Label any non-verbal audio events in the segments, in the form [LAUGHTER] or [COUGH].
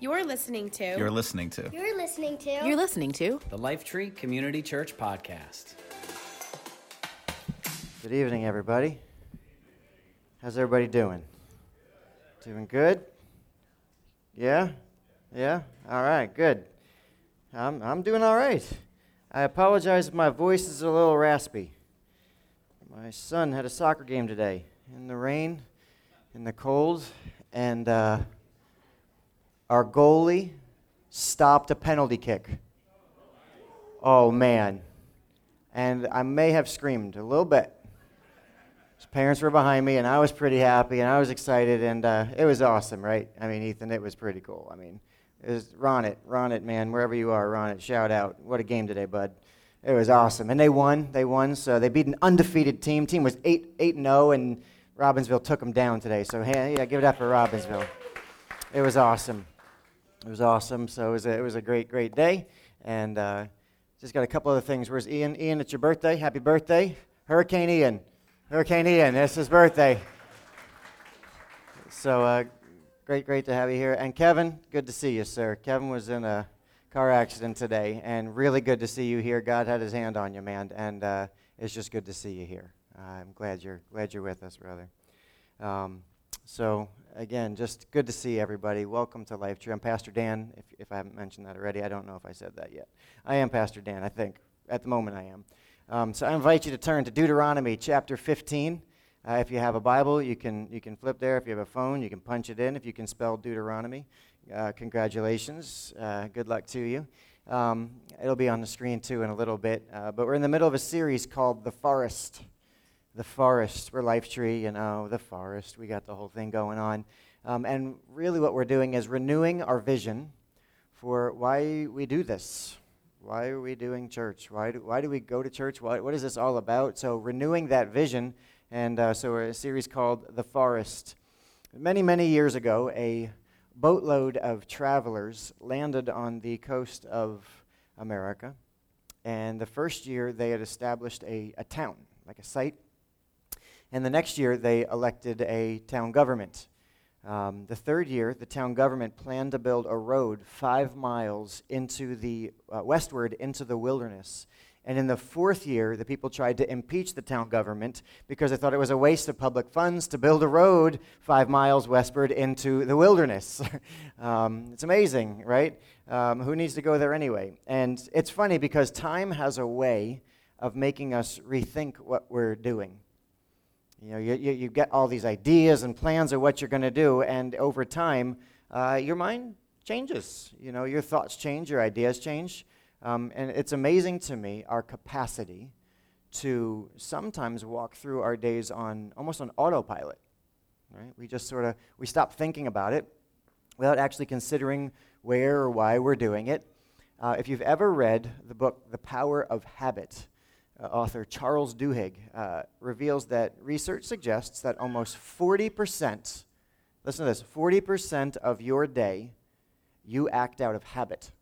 You're listening to. You're listening to. You're listening to. You're listening to the Lifetree Community Church Podcast. Good evening, everybody. How's everybody doing? Doing good? Yeah? Yeah? All right, good. I'm, I'm doing all right. I apologize if my voice is a little raspy. My son had a soccer game today in the rain, in the cold, and uh, our goalie stopped a penalty kick. Oh, man. And I may have screamed a little bit. His parents were behind me, and I was pretty happy, and I was excited, and uh, it was awesome, right? I mean, Ethan, it was pretty cool. I mean, it was Ron it, Ron it, man, wherever you are, Ron it, shout out. What a game today, bud. It was awesome. And they won. They won. So they beat an undefeated team. Team was 8 8 0, and Robbinsville took them down today. So, hey, yeah, give it up for Robbinsville. It was awesome. It was awesome. So it was a, it was a great, great day. And uh, just got a couple other things. Where's Ian? Ian, it's your birthday. Happy birthday. Hurricane Ian. Hurricane Ian, it's his birthday. So uh, great, great to have you here. And Kevin, good to see you, sir. Kevin was in a car accident today, and really good to see you here. God had his hand on you, man, and uh, it's just good to see you here. I'm glad you're glad you're with us, brother. Um, so again, just good to see everybody. Welcome to Life Tree. I'm Pastor Dan. If, if I haven't mentioned that already, I don't know if I said that yet. I am Pastor Dan. I think at the moment I am. Um, so I invite you to turn to Deuteronomy chapter 15. Uh, if you have a Bible, you can, you can flip there. If you have a phone, you can punch it in. If you can spell Deuteronomy, uh, congratulations. Uh, good luck to you. Um, it'll be on the screen too in a little bit. Uh, but we're in the middle of a series called The Forest. The Forest. We're Life Tree, you know, the forest. We got the whole thing going on. Um, and really, what we're doing is renewing our vision for why we do this why are we doing church? Why do, why do we go to church? What, what is this all about? So, renewing that vision. And uh, so, a series called The Forest. Many, many years ago, a boatload of travelers landed on the coast of America. And the first year, they had established a, a town, like a site. And the next year, they elected a town government. Um, the third year, the town government planned to build a road five miles into the uh, westward into the wilderness. And in the fourth year, the people tried to impeach the town government because they thought it was a waste of public funds to build a road five miles westward into the wilderness. [LAUGHS] um, it's amazing, right? Um, who needs to go there anyway? And it's funny because time has a way of making us rethink what we're doing. You know, you, you, you get all these ideas and plans of what you're going to do, and over time, uh, your mind changes. You know, your thoughts change, your ideas change. Um, and it's amazing to me our capacity to sometimes walk through our days on almost on autopilot. Right? We just sort of we stop thinking about it without actually considering where or why we're doing it. Uh, if you've ever read the book The Power of Habit, uh, author Charles Duhigg uh, reveals that research suggests that almost 40%, listen to this, 40% of your day you act out of habit.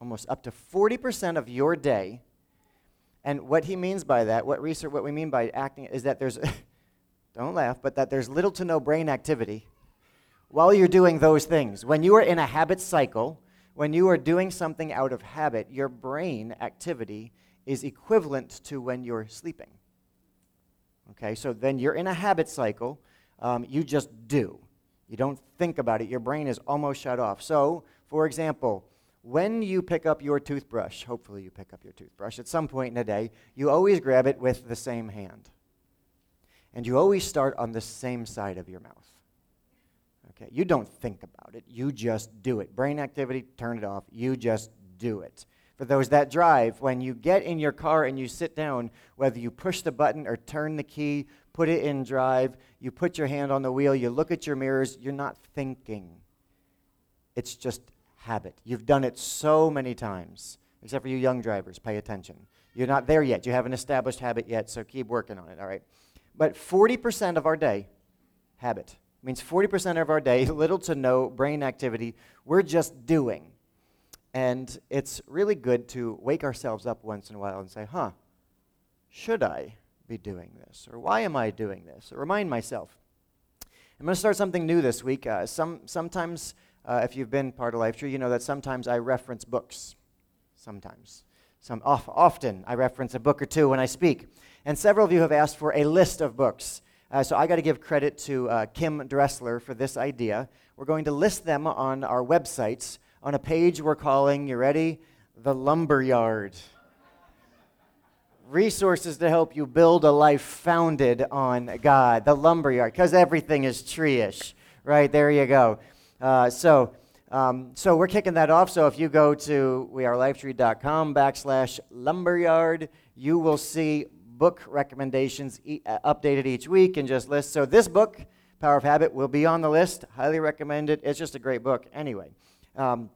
Almost up to 40% of your day. And what he means by that, what research, what we mean by acting, is that there's, [LAUGHS] don't laugh, but that there's little to no brain activity while you're doing those things. When you are in a habit cycle, when you are doing something out of habit, your brain activity is equivalent to when you're sleeping. Okay, so then you're in a habit cycle. Um, you just do. You don't think about it. Your brain is almost shut off. So, for example, when you pick up your toothbrush, hopefully you pick up your toothbrush at some point in the day, you always grab it with the same hand. And you always start on the same side of your mouth. Okay, you don't think about it. You just do it. Brain activity, turn it off. You just do it for those that drive. When you get in your car and you sit down, whether you push the button or turn the key, put it in drive, you put your hand on the wheel, you look at your mirrors, you're not thinking. It's just habit. You've done it so many times, except for you young drivers, pay attention. You're not there yet. You haven't established habit yet, so keep working on it, all right? But 40% of our day, habit, means 40% of our day, [LAUGHS] little to no brain activity, we're just doing. And it's really good to wake ourselves up once in a while and say, huh, should I be doing this? Or why am I doing this? Or remind myself. I'm going to start something new this week. Uh, some, sometimes uh, if you've been part of Lifetree, you know that sometimes I reference books. Sometimes. Some, off, often I reference a book or two when I speak. And several of you have asked for a list of books. Uh, so I got to give credit to uh, Kim Dressler for this idea. We're going to list them on our websites on a page we're calling, you ready? The Lumberyard. Resources to help you build a life founded on God. The Lumberyard, because everything is tree-ish. Right, there you go. Uh, so, um, so we're kicking that off. So if you go to wearelifetree.com backslash lumberyard, you will see book recommendations e- uh, updated each week and just lists. So this book, Power of Habit, will be on the list. Highly recommend it. It's just a great book. Anyway, um,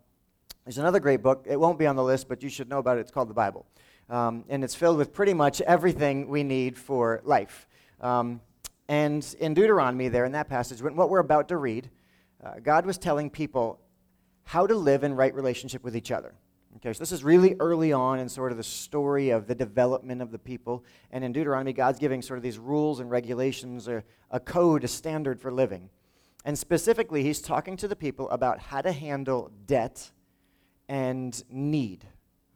there's another great book. It won't be on the list, but you should know about it. It's called the Bible. Um, and it's filled with pretty much everything we need for life. Um, and in Deuteronomy, there in that passage, what we're about to read, uh, God was telling people how to live in right relationship with each other. Okay, so this is really early on in sort of the story of the development of the people. And in Deuteronomy, God's giving sort of these rules and regulations, a, a code, a standard for living. And specifically, he's talking to the people about how to handle debt and need.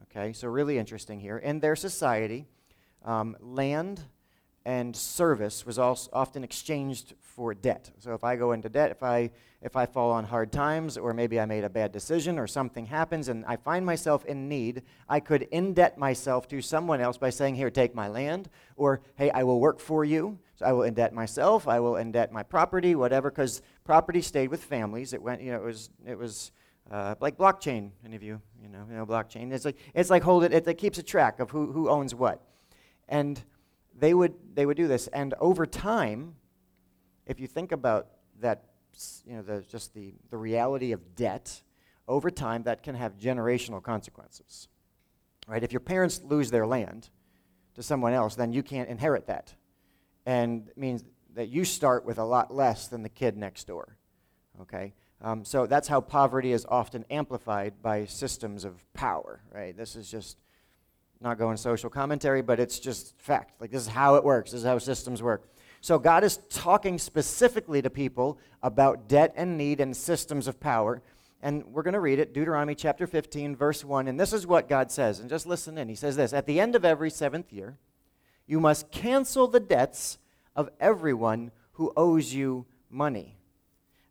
Okay, so really interesting here. In their society, um, land and service was also often exchanged for debt. So if I go into debt, if I if I fall on hard times or maybe I made a bad decision or something happens and I find myself in need, I could indebt myself to someone else by saying, "Here, take my land," or "Hey, I will work for you." So I will indebt myself, I will indebt my property, whatever cuz property stayed with families. It went, you know, it was it was uh, like blockchain. Any of you, you know, you know blockchain. It's like it's like hold it. It, keeps a track of who who owns what, and they would, they would do this. And over time, if you think about that, you know, the, just the, the reality of debt, over time that can have generational consequences. Right? If your parents lose their land to someone else, then you can't inherit that. And it means that you start with a lot less than the kid next door. Okay? Um, so that's how poverty is often amplified by systems of power, right? This is just not going social commentary, but it's just fact. Like, this is how it works, this is how systems work. So, God is talking specifically to people about debt and need and systems of power. And we're going to read it, Deuteronomy chapter 15, verse 1. And this is what God says. And just listen in. He says this At the end of every seventh year, you must cancel the debts of everyone who owes you money.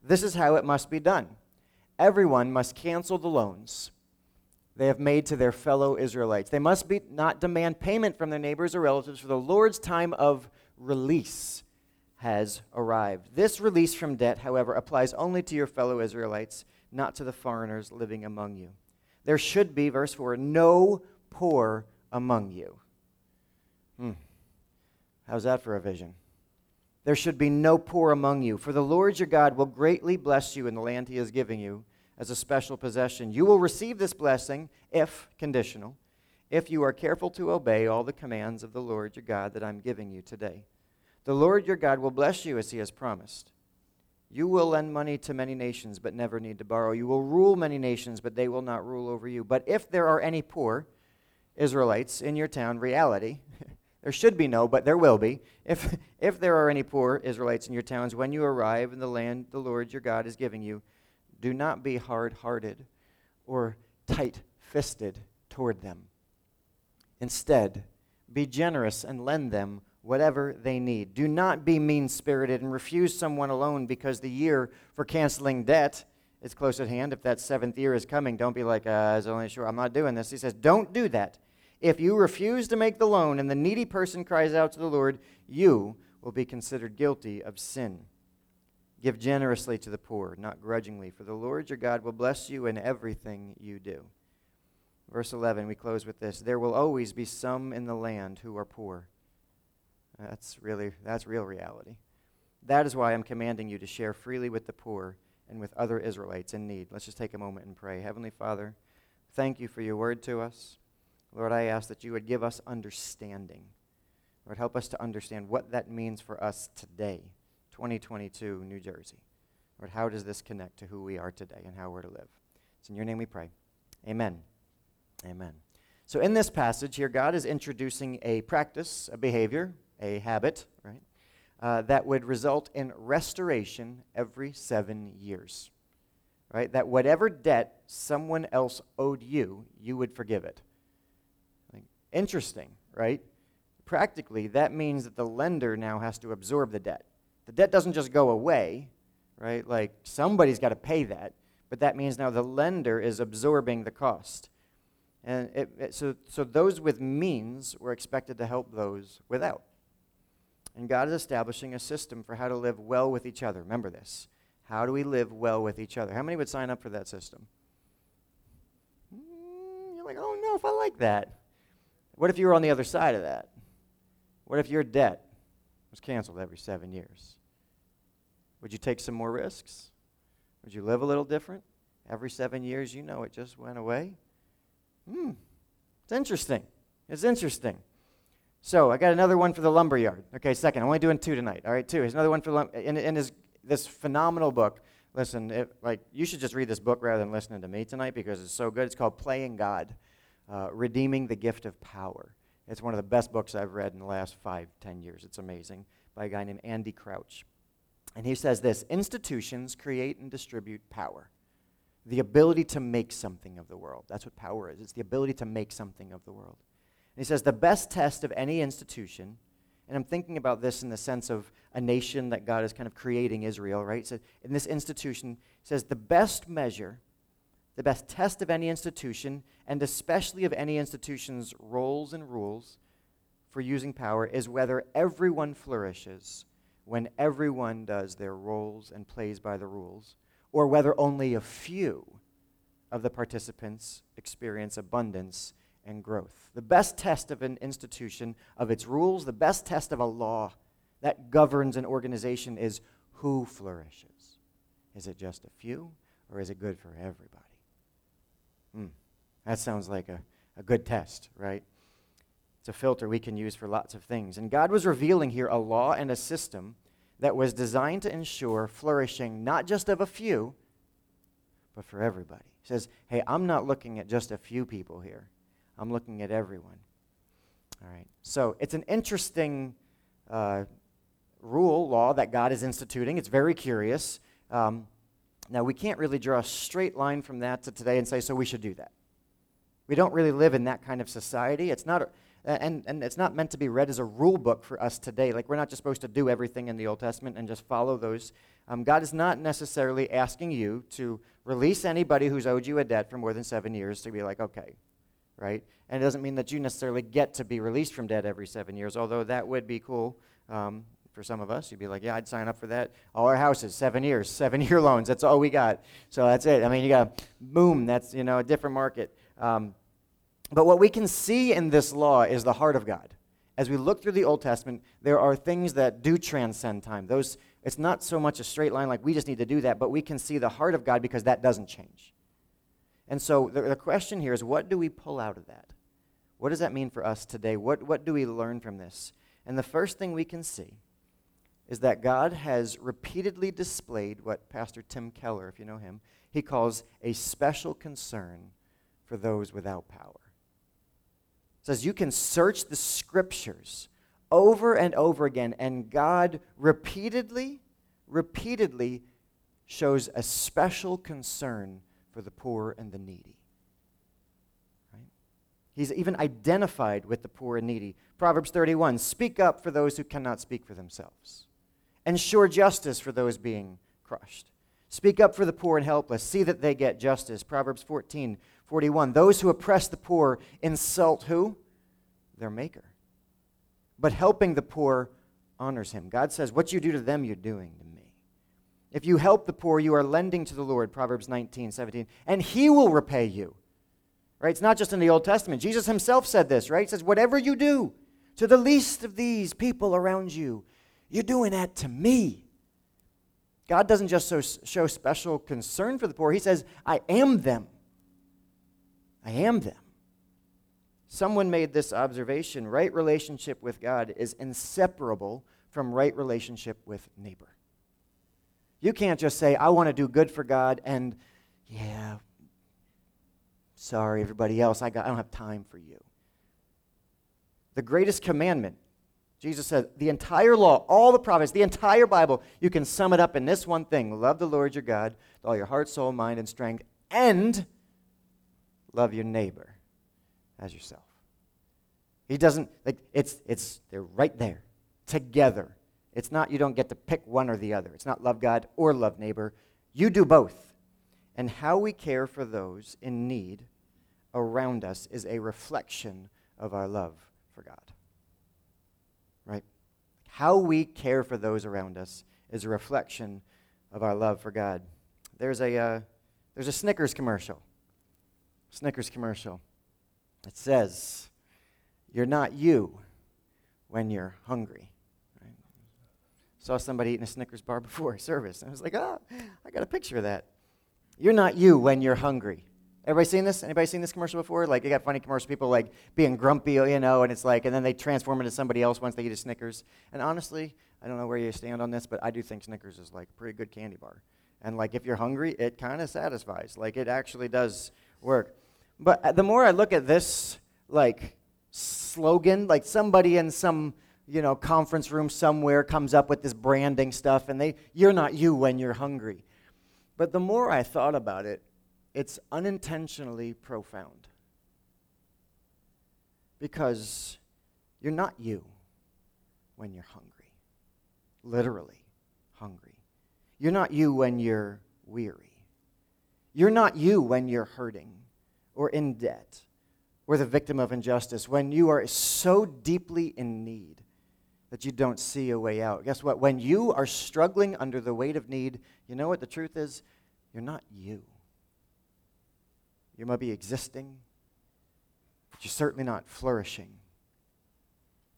This is how it must be done. Everyone must cancel the loans they have made to their fellow Israelites. They must be, not demand payment from their neighbors or relatives, for the Lord's time of release has arrived. This release from debt, however, applies only to your fellow Israelites, not to the foreigners living among you. There should be, verse 4, no poor among you. Hmm. How's that for a vision? There should be no poor among you, for the Lord your God will greatly bless you in the land he is giving you as a special possession. You will receive this blessing if, conditional, if you are careful to obey all the commands of the Lord your God that I'm giving you today. The Lord your God will bless you as he has promised. You will lend money to many nations, but never need to borrow. You will rule many nations, but they will not rule over you. But if there are any poor Israelites in your town, reality, there should be no, but there will be. If, [LAUGHS] if there are any poor Israelites in your towns, when you arrive in the land the Lord your God is giving you, do not be hard hearted or tight fisted toward them. Instead, be generous and lend them whatever they need. Do not be mean spirited and refuse someone a loan because the year for canceling debt is close at hand. If that seventh year is coming, don't be like, uh, I was only sure I'm not doing this. He says, Don't do that. If you refuse to make the loan and the needy person cries out to the Lord, you will be considered guilty of sin. Give generously to the poor, not grudgingly, for the Lord your God will bless you in everything you do. Verse 11, we close with this There will always be some in the land who are poor. That's really, that's real reality. That is why I'm commanding you to share freely with the poor and with other Israelites in need. Let's just take a moment and pray. Heavenly Father, thank you for your word to us. Lord, I ask that you would give us understanding. Lord, help us to understand what that means for us today. 2022, New Jersey. Lord, how does this connect to who we are today and how we're to live? It's in your name we pray. Amen. Amen. So, in this passage here, God is introducing a practice, a behavior, a habit, right, uh, that would result in restoration every seven years. right? That whatever debt someone else owed you, you would forgive it. Interesting, right? Practically, that means that the lender now has to absorb the debt. The debt doesn't just go away, right? Like somebody's got to pay that, but that means now the lender is absorbing the cost. And it, it, so, so those with means were expected to help those without. And God is establishing a system for how to live well with each other. Remember this. How do we live well with each other? How many would sign up for that system? Mm, you're like, oh no, if I like that. What if you were on the other side of that? What if your debt was canceled every seven years? Would you take some more risks? Would you live a little different? Every seven years, you know it just went away. Hmm, it's interesting. It's interesting. So I got another one for the lumberyard. Okay, second. I'm only doing two tonight. All right, two. Here's another one for lum- in, in his this phenomenal book. Listen, it, like you should just read this book rather than listening to me tonight because it's so good. It's called Playing God, uh, Redeeming the Gift of Power. It's one of the best books I've read in the last five, ten years. It's amazing by a guy named Andy Crouch. And he says this institutions create and distribute power, the ability to make something of the world. That's what power is it's the ability to make something of the world. And he says the best test of any institution, and I'm thinking about this in the sense of a nation that God is kind of creating Israel, right? So in this institution, says the best measure, the best test of any institution, and especially of any institution's roles and rules for using power, is whether everyone flourishes when everyone does their roles and plays by the rules, or whether only a few of the participants experience abundance and growth. The best test of an institution, of its rules, the best test of a law that governs an organization is who flourishes. Is it just a few, or is it good for everybody? Hmm. That sounds like a, a good test, right? It's a filter we can use for lots of things. And God was revealing here a law and a system that was designed to ensure flourishing not just of a few, but for everybody. He says, hey, I'm not looking at just a few people here, I'm looking at everyone. All right. So it's an interesting uh, rule, law that God is instituting. It's very curious. Um, now, we can't really draw a straight line from that to today and say, so we should do that. We don't really live in that kind of society. It's not, and, and it's not meant to be read as a rule book for us today. Like, we're not just supposed to do everything in the Old Testament and just follow those. Um, God is not necessarily asking you to release anybody who's owed you a debt for more than seven years to be like, okay, right? And it doesn't mean that you necessarily get to be released from debt every seven years, although that would be cool. Um, for some of us. You'd be like, yeah, I'd sign up for that. All our houses, seven years, [LAUGHS] seven year loans. That's all we got. So that's it. I mean, you got, boom, that's, you know, a different market. Um, but what we can see in this law is the heart of God. As we look through the Old Testament, there are things that do transcend time. Those, it's not so much a straight line like we just need to do that, but we can see the heart of God because that doesn't change. And so the, the question here is what do we pull out of that? What does that mean for us today? What, what do we learn from this? And the first thing we can see is that God has repeatedly displayed what Pastor Tim Keller, if you know him, he calls a special concern for those without power says you can search the scriptures over and over again, and God repeatedly, repeatedly shows a special concern for the poor and the needy. He's even identified with the poor and needy. Proverbs 31 Speak up for those who cannot speak for themselves, ensure justice for those being crushed. Speak up for the poor and helpless. See that they get justice. Proverbs 14, 41. Those who oppress the poor insult who? Their maker. But helping the poor honors him. God says, What you do to them, you're doing to me. If you help the poor, you are lending to the Lord. Proverbs 19, 17. And he will repay you. Right? It's not just in the Old Testament. Jesus himself said this, right? He says, Whatever you do to the least of these people around you, you're doing that to me. God doesn't just so, show special concern for the poor, He says, I am them. I am them. Someone made this observation right relationship with God is inseparable from right relationship with neighbor. You can't just say, I want to do good for God, and yeah, sorry, everybody else, I, got, I don't have time for you. The greatest commandment Jesus said, the entire law, all the prophets, the entire Bible, you can sum it up in this one thing love the Lord your God with all your heart, soul, mind, and strength, and love your neighbor as yourself. He doesn't, like, it's, it's, they're right there together. It's not you don't get to pick one or the other. It's not love God or love neighbor. You do both. And how we care for those in need around us is a reflection of our love for God. How we care for those around us is a reflection of our love for God. There's a, uh, there's a Snickers commercial. Snickers commercial. It says, You're not you when you're hungry. Right? Saw somebody eating a Snickers bar before [LAUGHS] service. And I was like, Oh, I got a picture of that. You're not you when you're hungry. Everybody seen this? Anybody seen this commercial before? Like, you got funny commercial people like being grumpy, you know, and it's like, and then they transform into somebody else once they eat a Snickers. And honestly, I don't know where you stand on this, but I do think Snickers is like a pretty good candy bar. And like, if you're hungry, it kind of satisfies. Like, it actually does work. But uh, the more I look at this, like, slogan, like somebody in some, you know, conference room somewhere comes up with this branding stuff, and they, you're not you when you're hungry. But the more I thought about it, it's unintentionally profound. Because you're not you when you're hungry, literally hungry. You're not you when you're weary. You're not you when you're hurting or in debt or the victim of injustice, when you are so deeply in need that you don't see a way out. Guess what? When you are struggling under the weight of need, you know what the truth is? You're not you. You might be existing, but you're certainly not flourishing.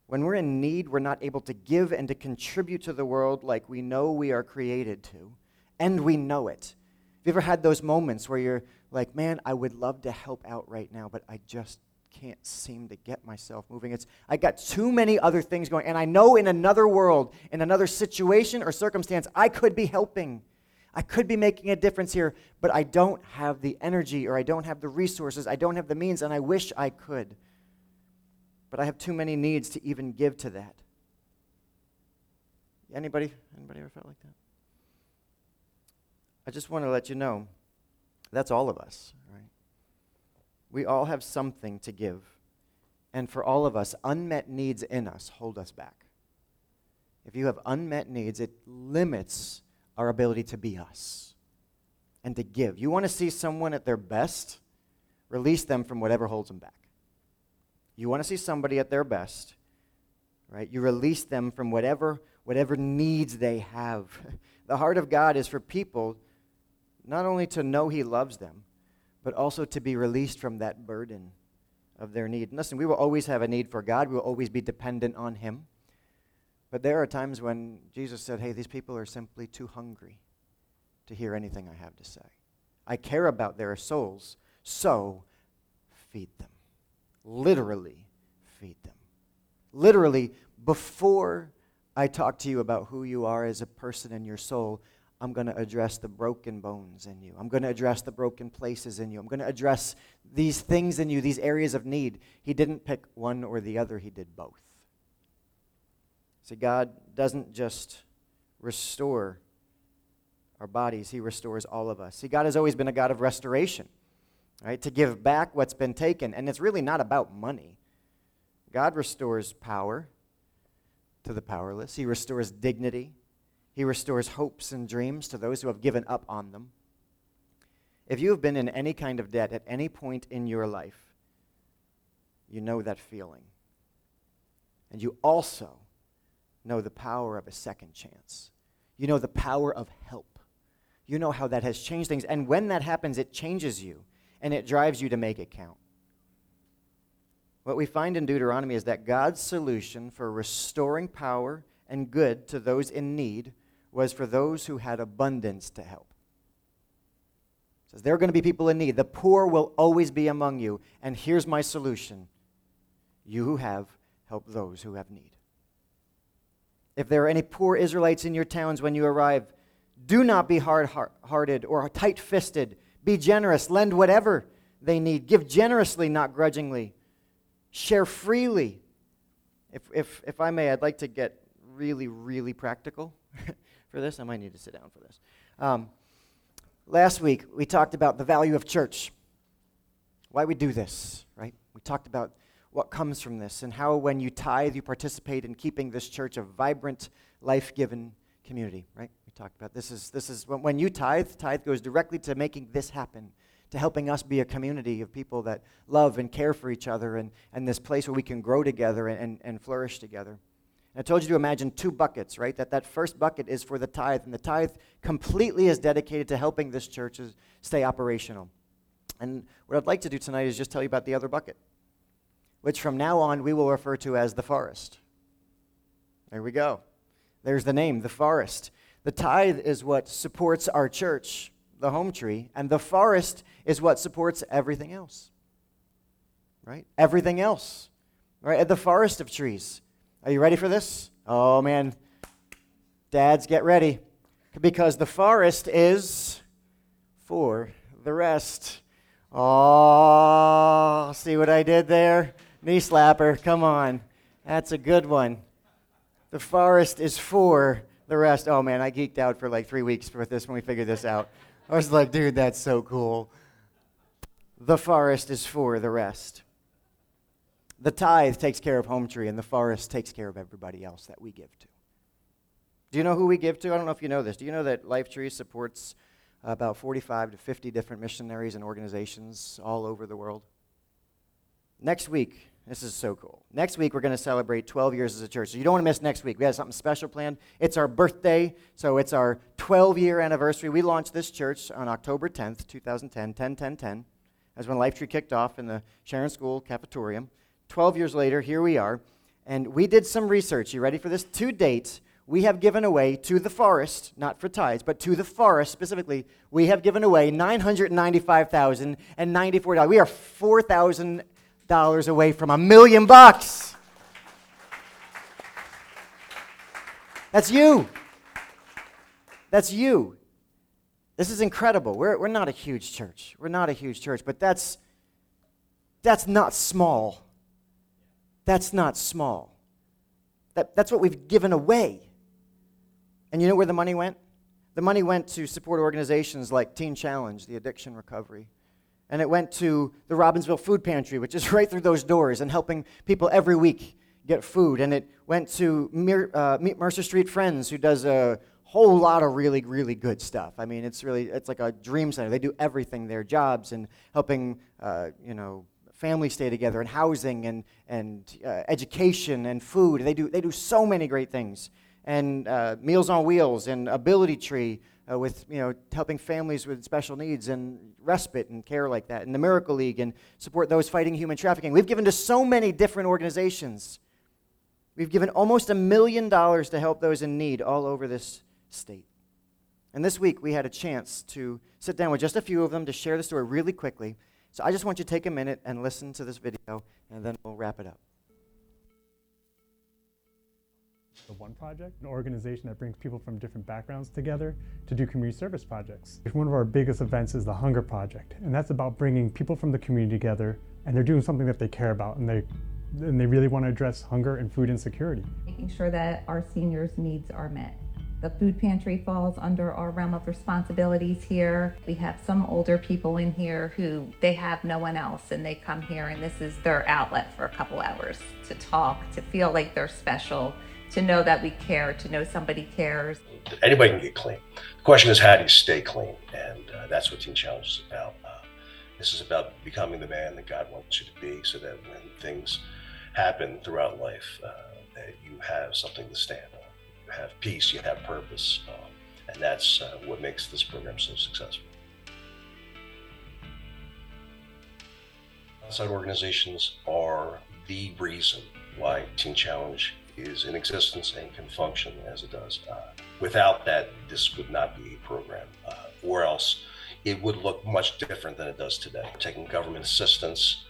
When we're in need, we're not able to give and to contribute to the world like we know we are created to, and we know it. Have you ever had those moments where you're like, man, I would love to help out right now, but I just can't seem to get myself moving. It's I got too many other things going, and I know in another world, in another situation or circumstance, I could be helping. I could be making a difference here, but I don't have the energy or I don't have the resources, I don't have the means, and I wish I could. But I have too many needs to even give to that. Anybody anybody ever felt like that? I just want to let you know that's all of us, right? We all have something to give. And for all of us, unmet needs in us hold us back. If you have unmet needs, it limits our ability to be us and to give. You want to see someone at their best? Release them from whatever holds them back. You want to see somebody at their best, right? You release them from whatever whatever needs they have. [LAUGHS] The heart of God is for people not only to know he loves them, but also to be released from that burden of their need. And listen, we will always have a need for God. We will always be dependent on him. But there are times when Jesus said, hey, these people are simply too hungry to hear anything I have to say. I care about their souls, so feed them. Literally, feed them. Literally, before I talk to you about who you are as a person and your soul, I'm going to address the broken bones in you. I'm going to address the broken places in you. I'm going to address these things in you, these areas of need. He didn't pick one or the other, He did both. See, God doesn't just restore our bodies, He restores all of us. See, God has always been a God of restoration, right? To give back what's been taken. And it's really not about money. God restores power to the powerless, He restores dignity, He restores hopes and dreams to those who have given up on them. If you have been in any kind of debt at any point in your life, you know that feeling. And you also know the power of a second chance. You know the power of help. You know how that has changed things. And when that happens, it changes you and it drives you to make it count. What we find in Deuteronomy is that God's solution for restoring power and good to those in need was for those who had abundance to help. It says there are going to be people in need. The poor will always be among you. And here's my solution you who have, help those who have need. If there are any poor Israelites in your towns when you arrive, do not be hard hearted or tight fisted. Be generous. Lend whatever they need. Give generously, not grudgingly. Share freely. if, if, if I may, I'd like to get really, really practical [LAUGHS] for this. I might need to sit down for this. Um, last week, we talked about the value of church, why we do this, right? We talked about what comes from this and how, when you tithe, you participate in keeping this church a vibrant, life given community, right? We talked about this is, this is when, when you tithe, tithe goes directly to making this happen to helping us be a community of people that love and care for each other and, and this place where we can grow together and, and flourish together. And I told you to imagine two buckets, right? That that first bucket is for the tithe, and the tithe completely is dedicated to helping this church stay operational. And what I'd like to do tonight is just tell you about the other bucket, which from now on we will refer to as the forest. There we go. There's the name, the forest. The tithe is what supports our church, the home tree, and the forest is what supports everything else. Right? Everything else. Right? The forest of trees. Are you ready for this? Oh, man. Dads, get ready. Because the forest is for the rest. Oh, see what I did there? Knee slapper. Come on. That's a good one. The forest is for the rest. Oh, man, I geeked out for like three weeks with this when we figured this out. I was like, dude, that's so cool. The forest is for the rest. The tithe takes care of home tree, and the forest takes care of everybody else that we give to. Do you know who we give to? I don't know if you know this. Do you know that Life Tree supports about 45 to 50 different missionaries and organizations all over the world? Next week, this is so cool. Next week, we're going to celebrate 12 years as a church. So you don't want to miss next week. We have something special planned. It's our birthday, so it's our 12 year anniversary. We launched this church on October 10th, 2010, 10 10 10. As when Life Tree kicked off in the Sharon School cafetorium. 12 years later, here we are. And we did some research. You ready for this? To date, we have given away to the forest, not for tithes, but to the forest specifically, we have given away $995,094. We are 4,000 dollars away from a million bucks. That's you. That's you. This is incredible. We're, we're not a huge church. We're not a huge church, but that's, that's not small. That's not small. That, that's what we've given away. And you know where the money went? The money went to support organizations like Teen Challenge, the addiction recovery, and it went to the Robbinsville Food Pantry, which is [LAUGHS] right through those doors and helping people every week get food. And it went to Mer- uh, Mercer Street Friends, who does a whole lot of really, really good stuff. I mean, it's really, it's like a dream center. They do everything their jobs and helping, uh, you know, families stay together and housing and, and uh, education and food. They do, they do so many great things. And uh, Meals on Wheels and Ability Tree, uh, with you know helping families with special needs and respite and care like that, and the Miracle League and support those fighting human trafficking. We've given to so many different organizations. We've given almost a million dollars to help those in need all over this state. And this week we had a chance to sit down with just a few of them to share the story really quickly. So I just want you to take a minute and listen to this video, and then we'll wrap it up. The One Project, an organization that brings people from different backgrounds together to do community service projects. One of our biggest events is the Hunger Project, and that's about bringing people from the community together, and they're doing something that they care about, and they and they really want to address hunger and food insecurity. Making sure that our seniors' needs are met. The food pantry falls under our realm of responsibilities here. We have some older people in here who they have no one else and they come here and this is their outlet for a couple hours to talk, to feel like they're special to know that we care, to know somebody cares. Anybody can get clean. The question is, how do you stay clean? And uh, that's what Teen Challenge is about. Uh, this is about becoming the man that God wants you to be so that when things happen throughout life, uh, that you have something to stand on. You have peace, you have purpose. Um, and that's uh, what makes this program so successful. Outside organizations are the reason why Teen Challenge is in existence and can function as it does. Uh, without that, this would not be a program, uh, or else it would look much different than it does today. Taking government assistance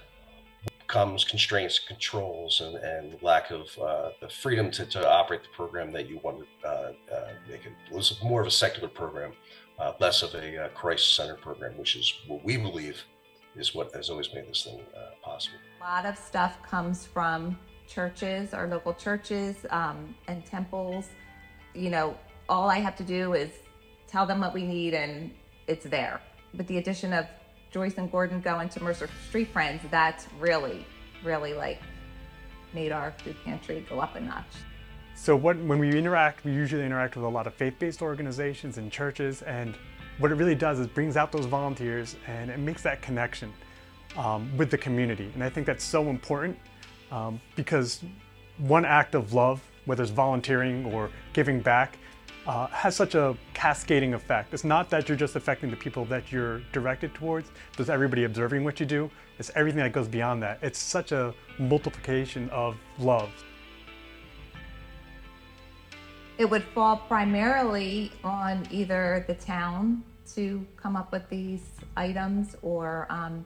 comes constraints, controls, and, and lack of uh, the freedom to, to operate the program that you want to uh, uh, make it. Was more of a secular program, uh, less of a crisis-centered program, which is what we believe is what has always made this thing possible. A lot of stuff comes from churches, our local churches um, and temples. You know, all I have to do is tell them what we need and it's there. With the addition of Joyce and Gordon going to Mercer Street Friends, that's really, really like made our food pantry go up a notch. So what, when we interact, we usually interact with a lot of faith-based organizations and churches, and what it really does is brings out those volunteers and it makes that connection um, with the community. And I think that's so important um, because one act of love, whether it's volunteering or giving back, uh, has such a cascading effect. It's not that you're just affecting the people that you're directed towards, there's everybody observing what you do. It's everything that goes beyond that. It's such a multiplication of love. It would fall primarily on either the town to come up with these items or um,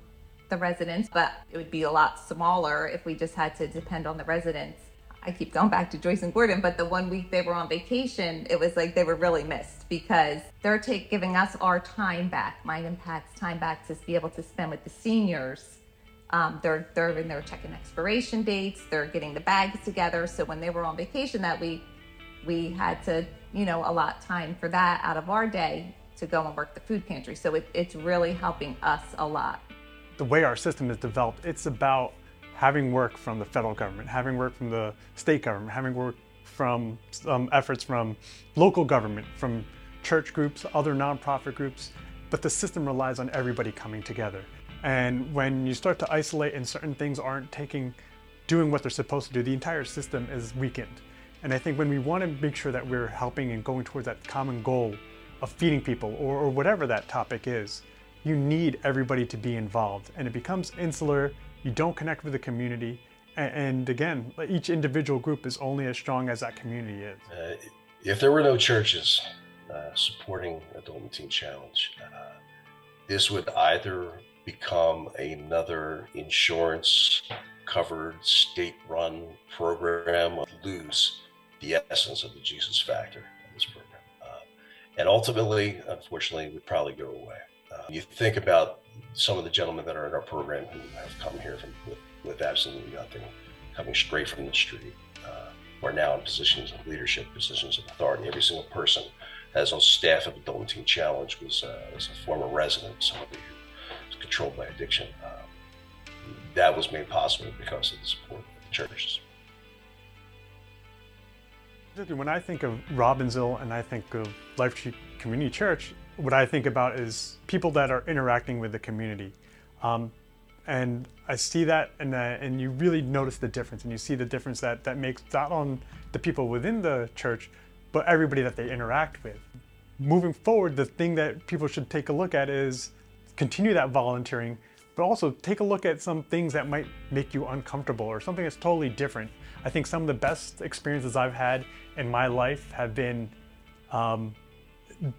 the residents, but it would be a lot smaller if we just had to depend on the residents. I keep going back to Joyce and Gordon, but the one week they were on vacation, it was like they were really missed because they're take, giving us our time back, mine and Pat's time back to be able to spend with the seniors. Um, they're they're in there checking expiration dates. They're getting the bags together. So when they were on vacation that week, we had to you know allot time for that out of our day to go and work the food pantry. So it, it's really helping us a lot. The way our system is developed, it's about having work from the federal government, having work from the state government, having work from efforts from local government, from church groups, other nonprofit groups, but the system relies on everybody coming together. And when you start to isolate and certain things aren't taking, doing what they're supposed to do, the entire system is weakened. And I think when we want to make sure that we're helping and going towards that common goal of feeding people or, or whatever that topic is, you need everybody to be involved. And it becomes insular you don't connect with the community. And, again, each individual group is only as strong as that community is. Uh, if there were no churches uh, supporting Adult and Teen Challenge, uh, this would either become another insurance covered state run program or lose the essence of the Jesus factor in this program. Uh, and ultimately, unfortunately, would probably go away. Uh, you think about some of the gentlemen that are in our program who have come here from, with, with absolutely nothing, coming straight from the street, uh, are now in positions of leadership, positions of authority. Every single person that's on staff of Adult and Teen Challenge was, uh, was a former resident, somebody who was controlled by addiction. Uh, that was made possible because of the support of the churches. When I think of Robbinsville and I think of Life Community Church, what I think about is people that are interacting with the community. Um, and I see that, and, uh, and you really notice the difference, and you see the difference that, that makes not on the people within the church, but everybody that they interact with. Moving forward, the thing that people should take a look at is continue that volunteering, but also take a look at some things that might make you uncomfortable or something that's totally different. I think some of the best experiences I've had in my life have been um,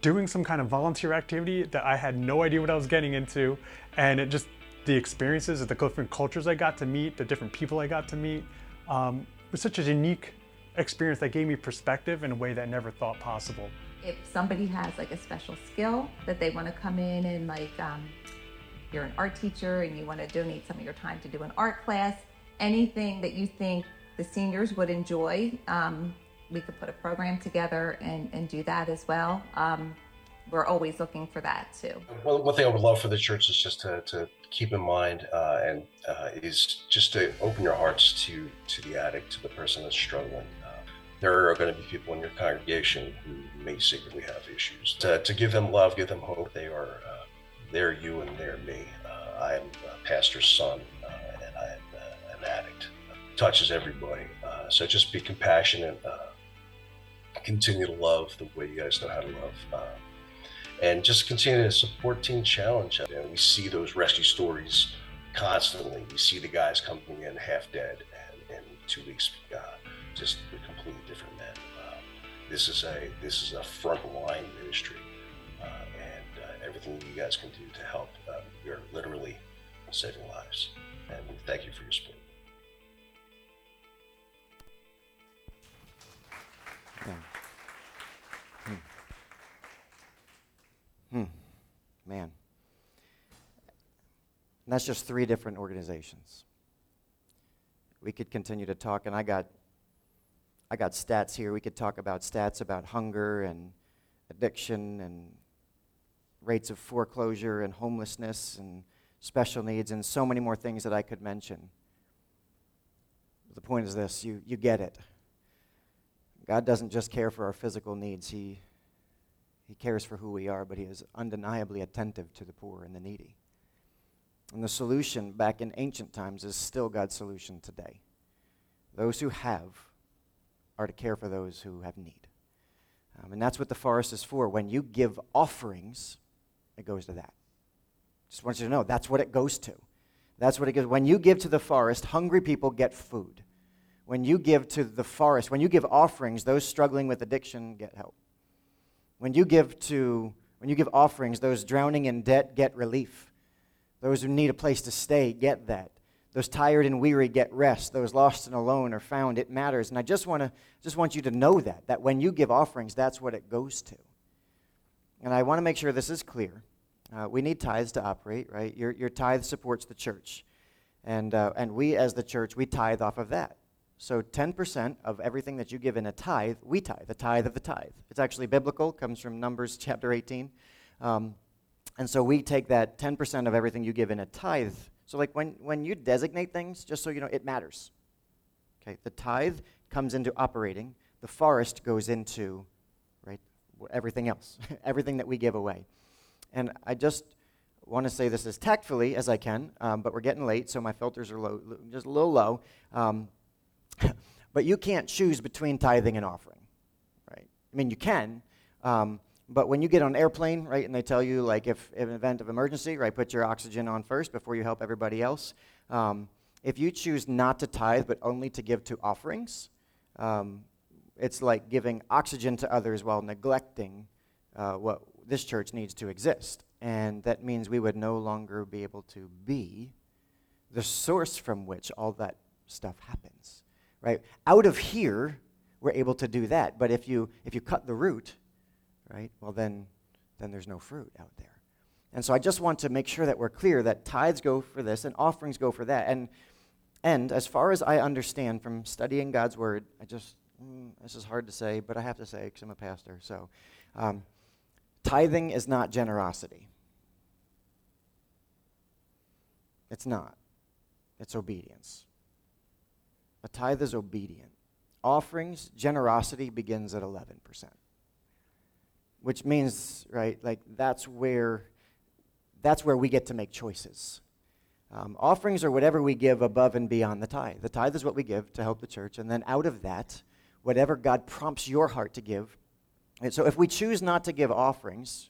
doing some kind of volunteer activity that I had no idea what I was getting into, and it just the experiences, the different cultures I got to meet, the different people I got to meet, um, was such a unique experience that gave me perspective in a way that I never thought possible. If somebody has like a special skill that they want to come in and like um, you're an art teacher and you want to donate some of your time to do an art class, anything that you think the seniors would enjoy, um, we could put a program together and, and do that as well. Um, we're always looking for that too. One thing I would love for the church is just to, to keep in mind uh, and uh, is just to open your hearts to to the addict, to the person that's struggling. Uh, there are going to be people in your congregation who may secretly have issues. To, to give them love, give them hope. They are uh, they're you and they're me. Uh, I am a pastor's son and I am an addict. It touches everybody. so just be compassionate continue to love the way you guys know how to love. Uh, and just continue to support Teen Challenge. And we see those rescue stories constantly. We see the guys coming in half dead, and in two weeks, uh, just a completely different men. Uh, this is a this is a frontline ministry, uh, and uh, everything you guys can do to help, you're literally saving lives. And thank you for your support. Hmm. Man. And that's just three different organizations. we could continue to talk, and I got, I got stats here. We could talk about stats about hunger and addiction and rates of foreclosure and homelessness and special needs and so many more things that I could mention. But the point is this you, you get it. God doesn't just care for our physical needs, he, he cares for who we are, but He is undeniably attentive to the poor and the needy. And the solution back in ancient times is still God's solution today. Those who have are to care for those who have need. Um, and that's what the forest is for. When you give offerings, it goes to that. Just want you to know that's what it goes to. That's what it goes. When you give to the forest, hungry people get food. When you give to the forest, when you give offerings, those struggling with addiction get help. When you give to when you give offerings, those drowning in debt get relief. Those who need a place to stay get that. Those tired and weary get rest. Those lost and alone are found. It matters. And I just want to just want you to know that that when you give offerings, that's what it goes to. And I want to make sure this is clear. Uh, we need tithes to operate, right? Your, your tithe supports the church. And, uh, and we, as the church, we tithe off of that. So 10% of everything that you give in a tithe, we tithe, the tithe of the tithe. It's actually biblical, comes from Numbers [LAUGHS] chapter 18. Um, and so we take that 10% of everything you give in a tithe. So, like when, when you designate things, just so you know, it matters. Okay, the tithe comes into operating, the forest goes into right everything else, [LAUGHS] everything that we give away. And I just want to say this as tactfully as I can, um, but we're getting late, so my filters are low, just a little low. Um, [LAUGHS] but you can't choose between tithing and offering, right? I mean, you can, um, but when you get on an airplane, right, and they tell you, like, if, if an event of emergency, right, put your oxygen on first before you help everybody else. Um, if you choose not to tithe but only to give to offerings, um, it's like giving oxygen to others while neglecting uh, what this church needs to exist. And that means we would no longer be able to be the source from which all that stuff happens. Right? Out of here, we're able to do that. But if you if you cut the root, right, well then then there's no fruit out there. And so I just want to make sure that we're clear that tithes go for this and offerings go for that. And and as far as I understand from studying God's word, I just mm, this is hard to say, but I have to say because I'm a pastor. So um, Tithing is not generosity. It's not. It's obedience. A tithe is obedient. Offerings, generosity begins at 11%. Which means, right, like that's where that's where we get to make choices. Um, offerings are whatever we give above and beyond the tithe. The tithe is what we give to help the church, and then out of that, whatever God prompts your heart to give, and so if we choose not to give offerings,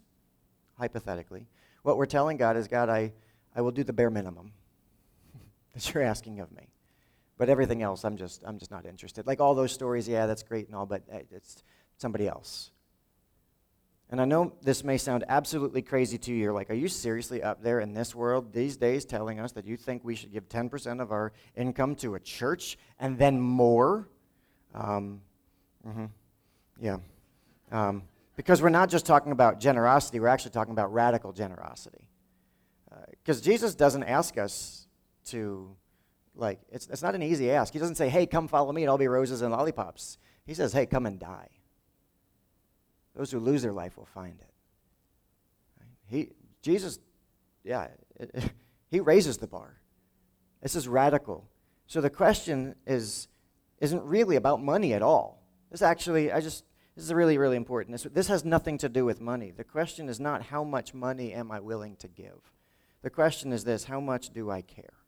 hypothetically, what we're telling God is, God, I, I will do the bare minimum [LAUGHS] that you're asking of me. But everything else, I'm just, I'm just not interested. Like all those stories, yeah, that's great and all, but it's somebody else. And I know this may sound absolutely crazy to you. You're like, are you seriously up there in this world these days telling us that you think we should give 10% of our income to a church and then more? Um, mm-hmm. Yeah. Um, because we're not just talking about generosity, we're actually talking about radical generosity. Because uh, Jesus doesn't ask us to, like, it's, it's not an easy ask. He doesn't say, hey, come follow me and I'll be roses and lollipops. He says, hey, come and die. Those who lose their life will find it. He, Jesus, yeah, [LAUGHS] he raises the bar. This is radical. So the question is, isn't really about money at all. This actually, I just this is really, really important. This, this has nothing to do with money. The question is not how much money am I willing to give? The question is this how much do I care?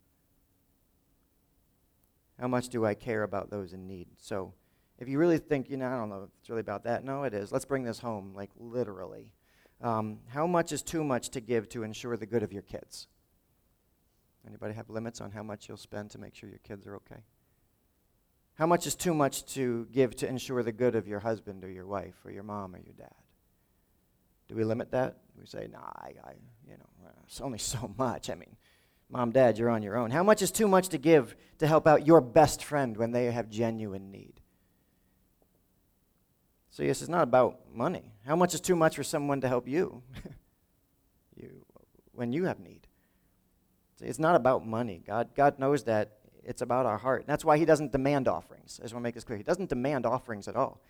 How much do I care about those in need? So, if you really think, you know, I don't know if it's really about that. No, it is. Let's bring this home, like literally. Um, how much is too much to give to ensure the good of your kids? Anybody have limits on how much you'll spend to make sure your kids are okay? How much is too much to give to ensure the good of your husband or your wife or your mom or your dad? Do we limit that? We say, nah, I, I you know, it's only [LAUGHS] so much. I mean, mom, dad, you're on your own. How much is too much to give to help out your best friend when they have genuine need? So, yes, it's not about money. How much is too much for someone to help you, [LAUGHS] you when you have need? It's not about money. God, God knows that it's about our heart. That's why he doesn't demand offerings. I just want to make this clear. He doesn't demand offerings at all.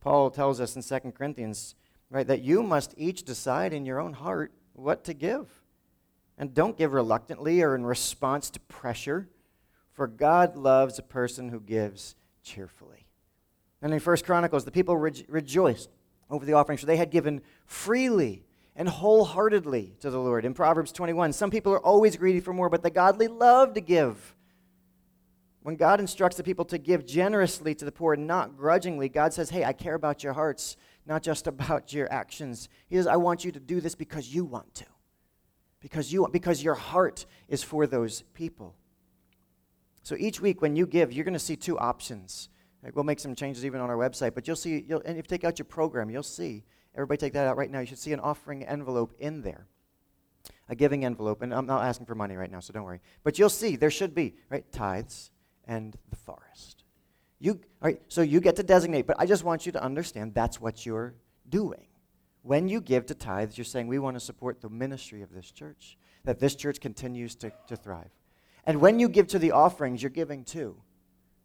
Paul tells us in 2 Corinthians, right, that you must each decide in your own heart what to give. And don't give reluctantly or in response to pressure, for God loves a person who gives cheerfully. And in First Chronicles, the people re- rejoiced over the offerings, for they had given freely and wholeheartedly to the Lord. In Proverbs 21, some people are always greedy for more, but the godly love to give. When God instructs the people to give generously to the poor, and not grudgingly, God says, Hey, I care about your hearts, not just [LAUGHS] about your actions. He says, I want you to do this because you want to, because, you, because your heart is for those people. So each week when you give, you're going to see two options. We'll make some changes even on our website, but you'll see, you'll, and if you take out your program, you'll see Everybody take that out right now. You should see an offering envelope in there, a giving envelope. And I'm not asking for money right now, so don't worry. But you'll see there should be, right, tithes and the forest. You, all right, so you get to designate, but I just want you to understand that's what you're doing. When you give to tithes, you're saying, we want to support the ministry of this church, that this church continues to, to thrive. And when you give to the offerings, you're giving too.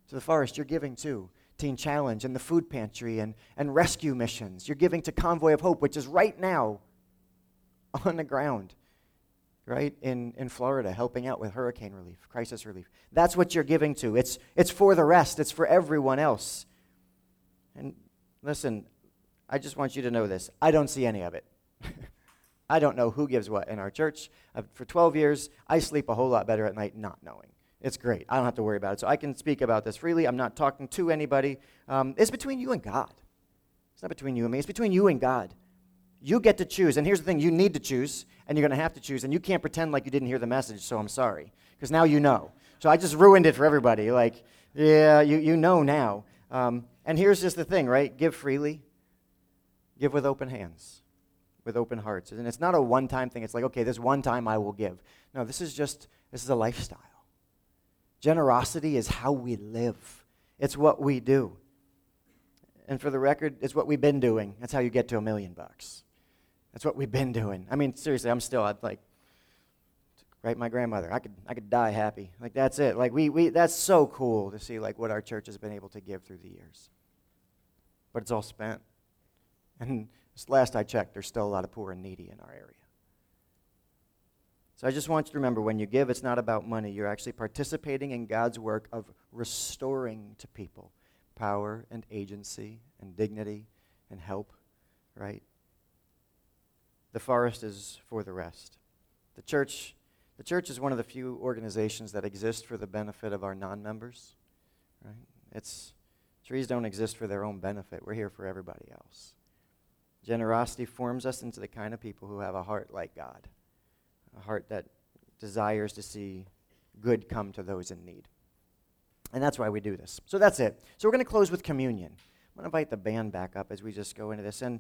To the forest, you're giving too. Teen Challenge and the food pantry and, and rescue missions. You're giving to Convoy of Hope, which is right now on the ground, right, in, in Florida, helping out with hurricane relief, crisis relief. That's what you're giving to. It's, it's for the rest, it's for everyone else. And listen, I just want you to know this I don't see any of it. [LAUGHS] I don't know who gives what in our church. Uh, for 12 years, I sleep a whole lot better at night not knowing. It's great. I don't have to worry about it. So I can speak about this freely. I'm not talking to anybody. Um, it's between you and God. It's not between you and me, it's between you and God. You get to choose. And here's the thing you need to choose, and you're going to have to choose. And you can't pretend like you didn't hear the message, so I'm sorry. Because now you know. So I just ruined it for everybody. Like, yeah, you, you know now. Um, and here's just the thing, right? Give freely, give with open hands, with open hearts. And it's not a one time thing. It's like, okay, this one time I will give. No, this is just, this is a lifestyle. Generosity is how we live, it's what we do. And for the record, it's what we've been doing. That's how you get to a million bucks. That's what we've been doing. I mean, seriously, I'm still I'd like right my grandmother. I could I could die happy. Like that's it. Like we we that's so cool to see like what our church has been able to give through the years. But it's all spent. And last I checked, there's still a lot of poor and needy in our area. So I just want you to remember when you give, it's not about money. You're actually participating in God's work of restoring to people power and agency and dignity and help, right? The forest is for the rest. The church, the church is one of the few organizations that exist for the benefit of our non-members, right? It's trees don't exist for their own benefit. We're here for everybody else. Generosity forms us into the kind of people who have a heart like God a heart that desires to see good come to those in need. And that's why we do this. So that's it. So we're going to close with communion. I'm going to invite the band back up as we just go into this. And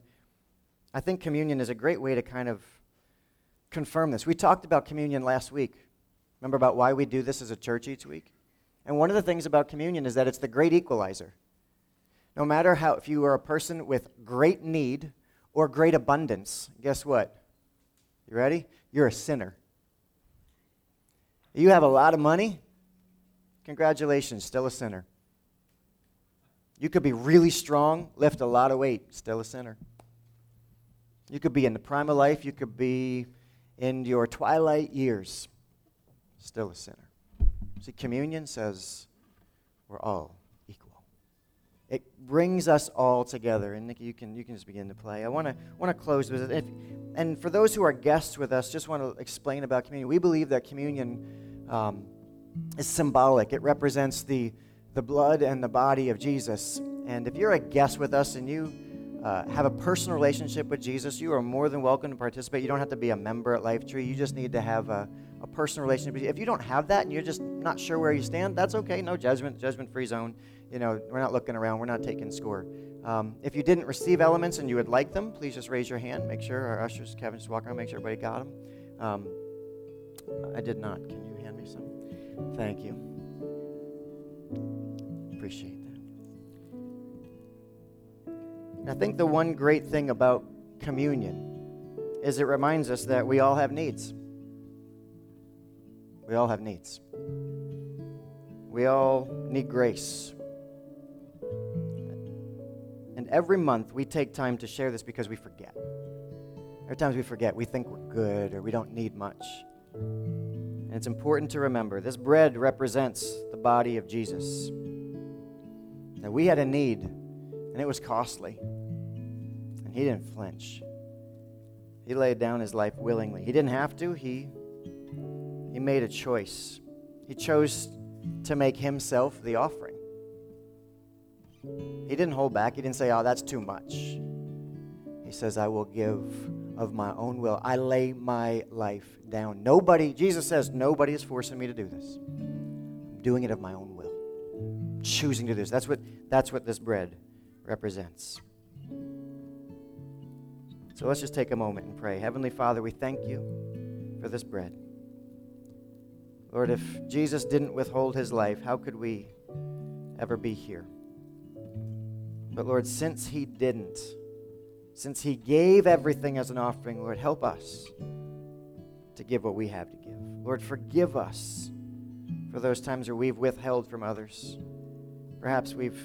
I think communion is a great way to kind of confirm this. We talked about communion last week. Remember about why we do this as a church each week? And one of the things about communion is that it's the great equalizer. No matter how, if you are a person with great need or great abundance, guess what? You ready? You're a sinner. You have a lot of money? Congratulations, still a sinner. You could be really strong, lift a lot of weight, still a sinner. You could be in the prime of life, you could be in your twilight years, still a sinner. See, communion says we're all it brings us all together. And Nikki, you can, you can just begin to play. I want to want to close with it. And for those who are guests with us, just want to explain about communion. We believe that communion um, is symbolic. It represents the, the blood and the body of Jesus. And if you're a guest with us and you uh, have a personal relationship with Jesus, you are more than welcome to participate. You don't have to be a member at Lifetree. You just need to have a, a personal relationship. If you don't have that and you're just not sure where you stand, that's okay. No judgment, judgment-free zone you know, we're not looking around, we're not taking score. Um, if you didn't receive elements and you would like them, please just raise your hand. Make sure our ushers, Kevin, just walk around, make sure everybody got them. Um, I did not. Can you hand me some? Thank you. Appreciate that. And I think the one great thing about communion is it reminds us that we all have needs. We all have needs. we all need grace. Every month we take time to share this because we forget. There are times we forget, we think we're good or we don't need much. And it's important to remember this bread represents the body of Jesus. Now, we had a need, and it was costly. And he didn't flinch. He laid down his life willingly. He didn't have to, he, he made a choice. He chose to make himself the offering. He didn't hold back. He didn't say, Oh, that's too much. He says, I will give of my own will. I lay my life down. Nobody, Jesus says, nobody is forcing me to do this. I'm doing it of my own will. choosing to do this. That's what, that's what this bread represents. So let's just take a moment and pray. Heavenly Father, we thank you for this bread. Lord, if Jesus didn't withhold his life, how could we ever be here? But Lord, since he didn't, since he gave everything as an offering, Lord, help us to give what we have to give. Lord, forgive us for those times where we've withheld from others. Perhaps we've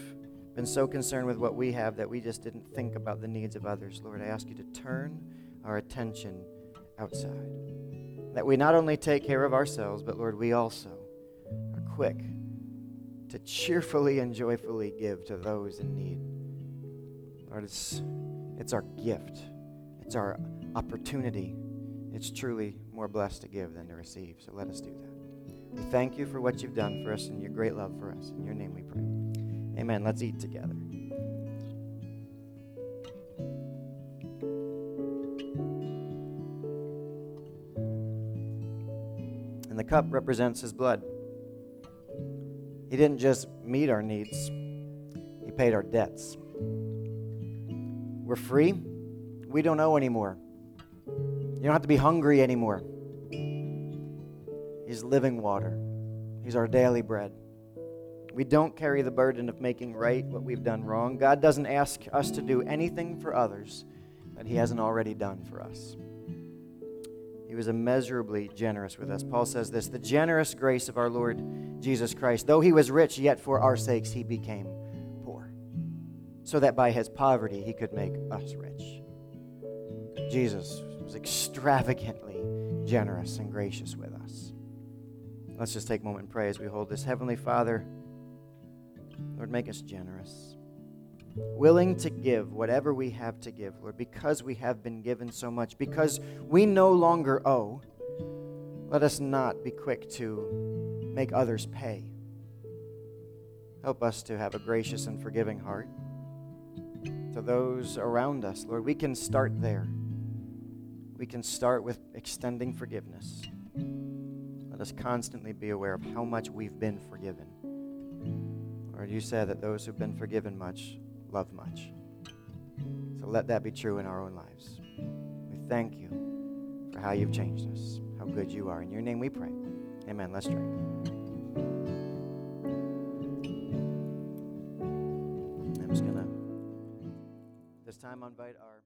been so concerned with what we have that we just didn't think about the needs of others. Lord, I ask you to turn our attention outside. That we not only take care of ourselves, but Lord, we also are quick to cheerfully and joyfully give to those in need. Lord, it's it's our gift, it's our opportunity. It's truly more blessed to give than to receive. So let us do that. We thank you for what you've done for us and your great love for us. In your name we pray. Amen. Let's eat together. And the cup represents his blood. He didn't just meet our needs, he paid our debts. We're free. We don't owe anymore. You don't have to be hungry anymore. He's living water, He's our daily bread. We don't carry the burden of making right what we've done wrong. God doesn't ask us to do anything for others that He hasn't already done for us. He was immeasurably generous with us. Paul says this the generous grace of our Lord Jesus Christ, though He was rich, yet for our sakes He became so that by his poverty he could make us rich. Jesus was extravagantly generous and gracious with us. Let's just take a moment and pray as we hold this. Heavenly Father, Lord, make us generous, willing to give whatever we have to give, Lord, because we have been given so much, because we no longer owe. Let us not be quick to make others pay. Help us to have a gracious and forgiving heart to those around us. Lord, we can start there. We can start with extending forgiveness. Let us constantly be aware of how much we've been forgiven. Lord, you said that those who've been forgiven much love much. So let that be true in our own lives. We thank you for how you've changed us, how good you are. In your name we pray. Amen. Let's drink. I'm just going to time invite our